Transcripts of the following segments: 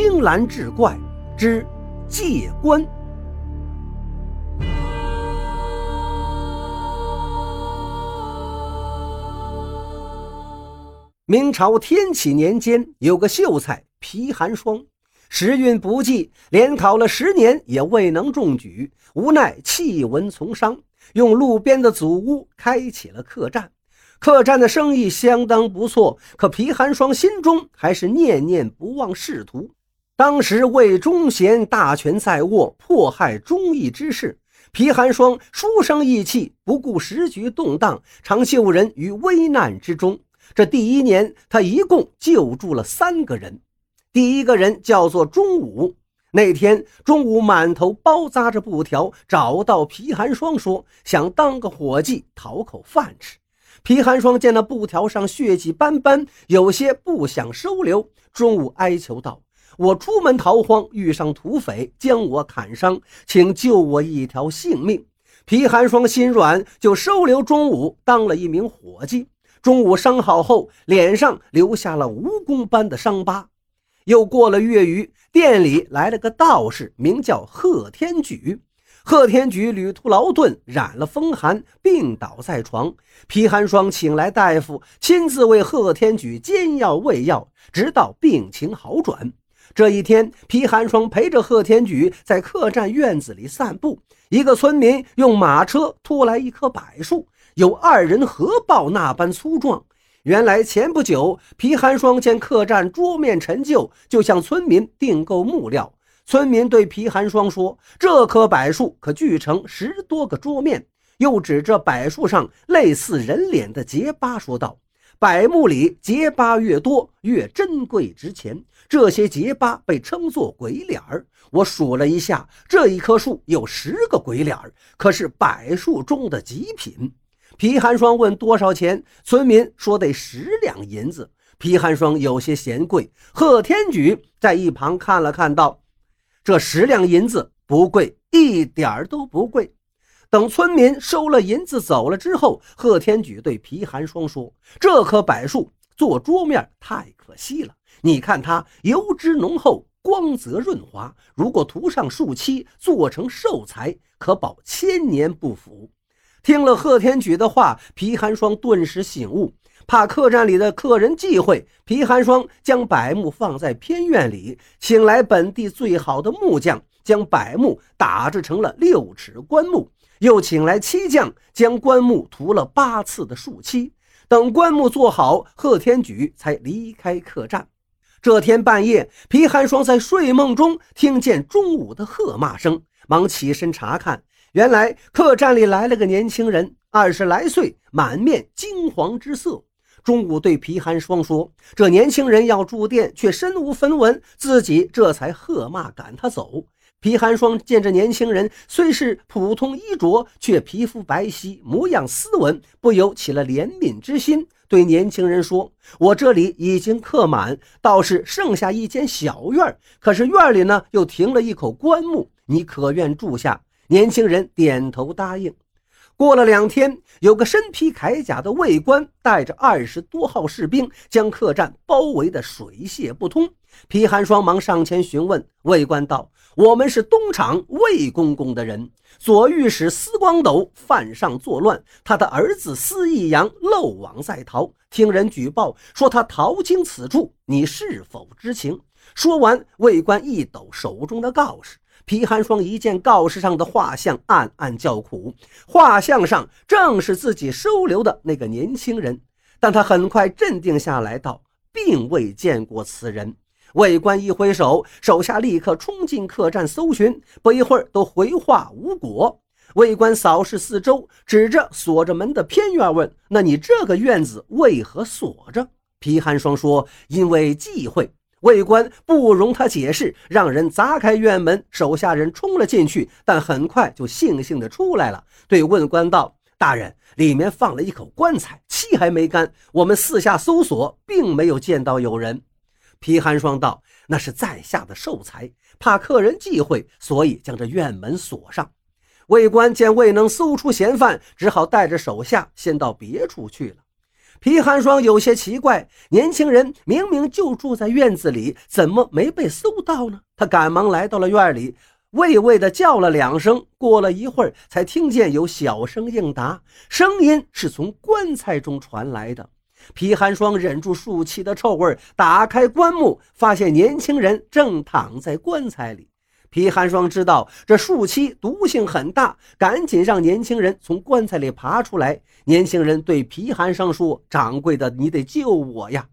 青蓝志怪之借官。明朝天启年间，有个秀才皮寒霜，时运不济，连考了十年也未能中举，无奈弃文从商，用路边的祖屋开起了客栈。客栈的生意相当不错，可皮寒霜心中还是念念不忘仕途。当时魏忠贤大权在握，迫害忠义之士，皮寒霜书生意气，不顾时局动荡，常救人于危难之中。这第一年，他一共救助了三个人。第一个人叫做钟武。那天，钟武满头包扎着布条，找到皮寒霜，说想当个伙计，讨口饭吃。皮寒霜见那布条上血迹斑斑，有些不想收留。钟武哀求道：“我出门逃荒，遇上土匪，将我砍伤，请救我一条性命。”皮寒霜心软，就收留钟武当了一名伙计。中午伤好后，脸上留下了蜈蚣般的伤疤。又过了月余，店里来了个道士，名叫贺天举。贺天举旅途劳顿，染了风寒，病倒在床。皮寒霜请来大夫，亲自为贺天举煎药喂药，直到病情好转。这一天，皮寒霜陪着贺天举在客栈院子里散步，一个村民用马车拖来一棵柏树。有二人合抱那般粗壮。原来前不久，皮寒霜见客栈桌面陈旧，就向村民订购木料。村民对皮寒霜说：“这棵柏树可锯成十多个桌面。”又指着柏树上类似人脸的结疤说道：“柏木里结疤越多，越珍贵值钱。这些结疤被称作鬼脸儿。我数了一下，这一棵树有十个鬼脸儿，可是柏树中的极品。”皮寒霜问多少钱，村民说得十两银子。皮寒霜有些嫌贵。贺天举在一旁看了看，道：“这十两银子不贵，一点儿都不贵。”等村民收了银子走了之后，贺天举对皮寒霜说：“这棵柏树做桌面太可惜了，你看它油脂浓厚，光泽润滑，如果涂上树漆，做成寿材，可保千年不腐。”听了贺天举的话，皮寒霜顿时醒悟，怕客栈里的客人忌讳。皮寒霜将柏木放在偏院里，请来本地最好的木匠，将柏木打制成了六尺棺木，又请来漆匠将棺木涂了八次的树漆。等棺木做好，贺天举才离开客栈。这天半夜，皮寒霜在睡梦中听见中午的喝骂声，忙起身查看。原来客栈里来了个年轻人，二十来岁，满面金黄之色。中午对皮寒霜说：“这年轻人要住店，却身无分文，自己这才喝骂赶他走。”皮寒霜见这年轻人虽是普通衣着，却皮肤白皙，模样斯文，不由起了怜悯之心，对年轻人说：“我这里已经客满，倒是剩下一间小院，可是院里呢又停了一口棺木，你可愿住下？”年轻人点头答应。过了两天，有个身披铠甲的卫官带着二十多号士兵，将客栈包围得水泄不通。皮寒霜忙上前询问，卫官道：“我们是东厂魏公公的人，左御史司光斗犯上作乱，他的儿子司义阳漏网在逃，听人举报说他逃经此处，你是否知情？”说完，魏官一抖手中的告示。皮寒霜一见告示上的画像，暗暗叫苦。画像上正是自己收留的那个年轻人，但他很快镇定下来，道：“并未见过此人。”卫官一挥手，手下立刻冲进客栈搜寻，不一会儿都回话无果。卫官扫视四周，指着锁着门的偏院问：“那你这个院子为何锁着？”皮寒霜说：“因为忌讳。”卫官不容他解释，让人砸开院门，手下人冲了进去，但很快就悻悻地出来了，对问官道：“大人，里面放了一口棺材，漆还没干。我们四下搜索，并没有见到有人。”皮寒霜道：“那是在下的寿材，怕客人忌讳，所以将这院门锁上。”魏官见未能搜出嫌犯，只好带着手下先到别处去了。皮寒霜有些奇怪，年轻人明明就住在院子里，怎么没被搜到呢？他赶忙来到了院里，畏畏地叫了两声。过了一会儿，才听见有小声应答，声音是从棺材中传来的。皮寒霜忍住树气的臭味，打开棺木，发现年轻人正躺在棺材里。皮寒霜知道这树漆毒性很大，赶紧让年轻人从棺材里爬出来。年轻人对皮寒霜说：“掌柜的，你得救我呀！”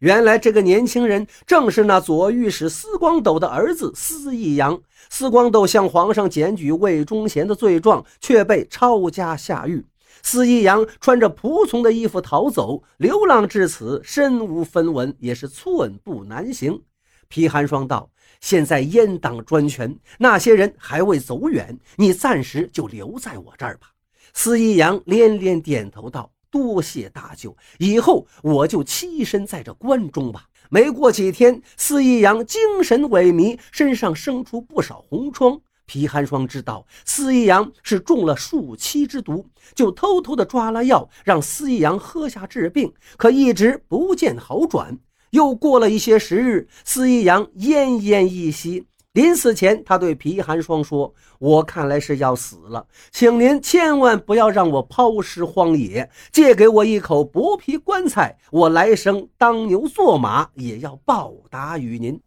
原来这个年轻人正是那左御史司光斗的儿子司义阳。司光斗向皇上检举魏忠贤的罪状，却被抄家下狱。司义阳穿着仆从的衣服逃走，流浪至此，身无分文，也是寸步难行。皮寒霜道。现在阉党专权，那些人还未走远，你暂时就留在我这儿吧。司义阳连连点头道：“多谢大舅，以后我就栖身在这关中吧。”没过几天，司义阳精神萎靡，身上生出不少红疮。皮寒霜知道司一阳是中了树栖之毒，就偷偷的抓了药，让司一阳喝下治病，可一直不见好转。又过了一些时日，司一阳奄奄一息。临死前，他对皮寒霜说：“我看来是要死了，请您千万不要让我抛尸荒野，借给我一口薄皮棺材，我来生当牛做马也要报答于您。”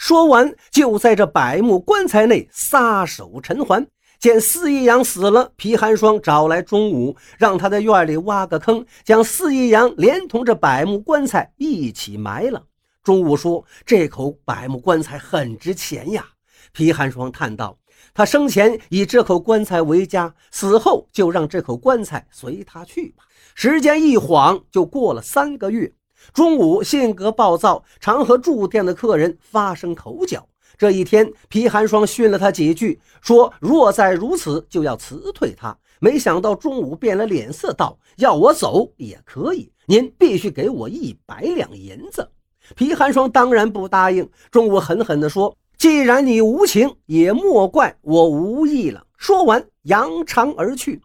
说完，就在这百木棺材内撒手尘寰。见司义阳死了，皮寒霜找来钟武，让他在院里挖个坑，将司义阳连同这百木棺材一起埋了。钟武说：“这口百木棺材很值钱呀。”皮寒霜叹道：“他生前以这口棺材为家，死后就让这口棺材随他去吧。”时间一晃就过了三个月。中午性格暴躁，常和住店的客人发生口角。这一天，皮寒霜训了他几句，说若再如此，就要辞退他。没想到中午变了脸色，道：“要我走也可以，您必须给我一百两银子。”皮寒霜当然不答应。中午狠狠地说：“既然你无情，也莫怪我无义了。”说完，扬长而去。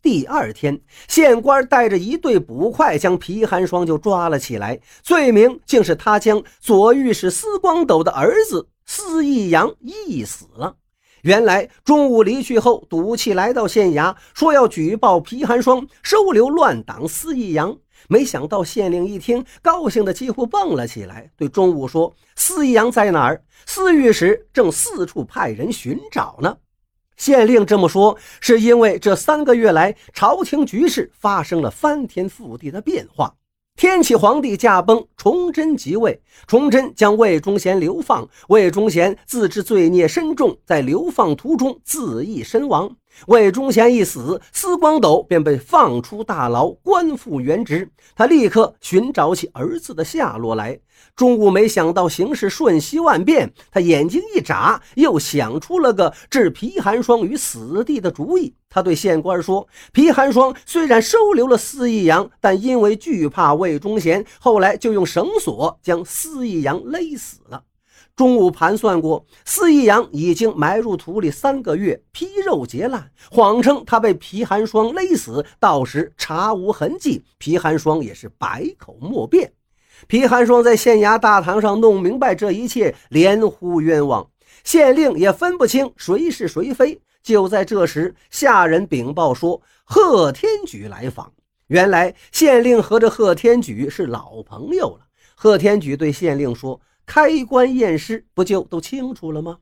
第二天，县官带着一队捕快，将皮寒霜就抓了起来，罪名竟是他将左御史司光斗的儿子。司义阳缢死了。原来钟武离去后，赌气来到县衙，说要举报皮寒霜收留乱党司义阳。没想到县令一听，高兴的几乎蹦了起来，对钟武说：“司义阳在哪儿？”司御史正四处派人寻找呢。县令这么说，是因为这三个月来，朝廷局势发生了翻天覆地的变化。天启皇帝驾崩，崇祯即位。崇祯将魏忠贤流放，魏忠贤自知罪孽深重，在流放途中自缢身亡。魏忠贤一死，司光斗便被放出大牢，官复原职。他立刻寻找起儿子的下落来。钟武没想到形势瞬息万变，他眼睛一眨，又想出了个置皮寒霜于死地的主意。他对县官说：“皮寒霜虽然收留了司义阳，但因为惧怕魏忠贤，后来就用绳索将司义阳勒死了。”中午盘算过，司义阳已经埋入土里三个月，皮肉结烂，谎称他被皮寒霜勒死，到时查无痕迹，皮寒霜也是百口莫辩。皮寒霜在县衙大堂上弄明白这一切，连呼冤枉。县令也分不清谁是谁非。就在这时，下人禀报说，贺天举来访。原来县令和这贺天举是老朋友了。贺天举对县令说。开棺验尸，不就都清楚了吗？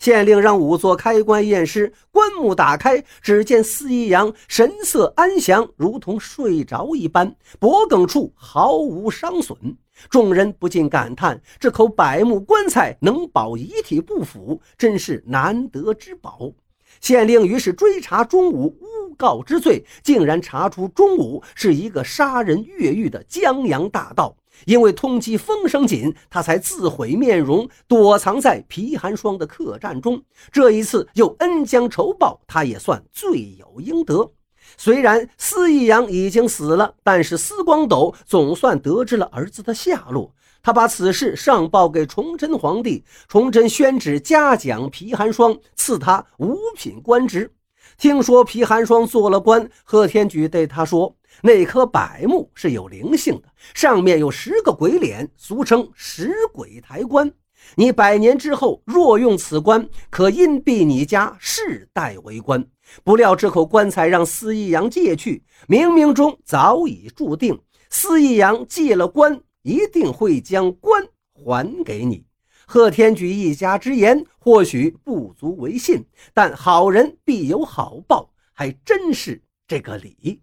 县令让仵作开棺验尸，棺木打开，只见司一阳神色安详，如同睡着一般，脖颈处毫无伤损。众人不禁感叹：这口百木棺材能保遗体不腐，真是难得之宝。县令于是追查钟武诬告之罪，竟然查出钟武是一个杀人越狱的江洋大盗。因为通缉风声紧，他才自毁面容，躲藏在皮寒霜的客栈中。这一次又恩将仇报，他也算罪有应得。虽然司义阳已经死了，但是司光斗总算得知了儿子的下落。他把此事上报给崇祯皇帝，崇祯宣旨嘉奖皮寒霜，赐他五品官职。听说皮寒霜做了官，贺天举对他说：“那棵柏木是有灵性的，上面有十个鬼脸，俗称十鬼抬棺。你百年之后若用此棺，可荫庇你家世代为官。”不料这口棺材让司义阳借去，冥冥中早已注定，司义阳借了棺，一定会将官还给你。贺天举一家之言或许不足为信，但好人必有好报，还真是这个理。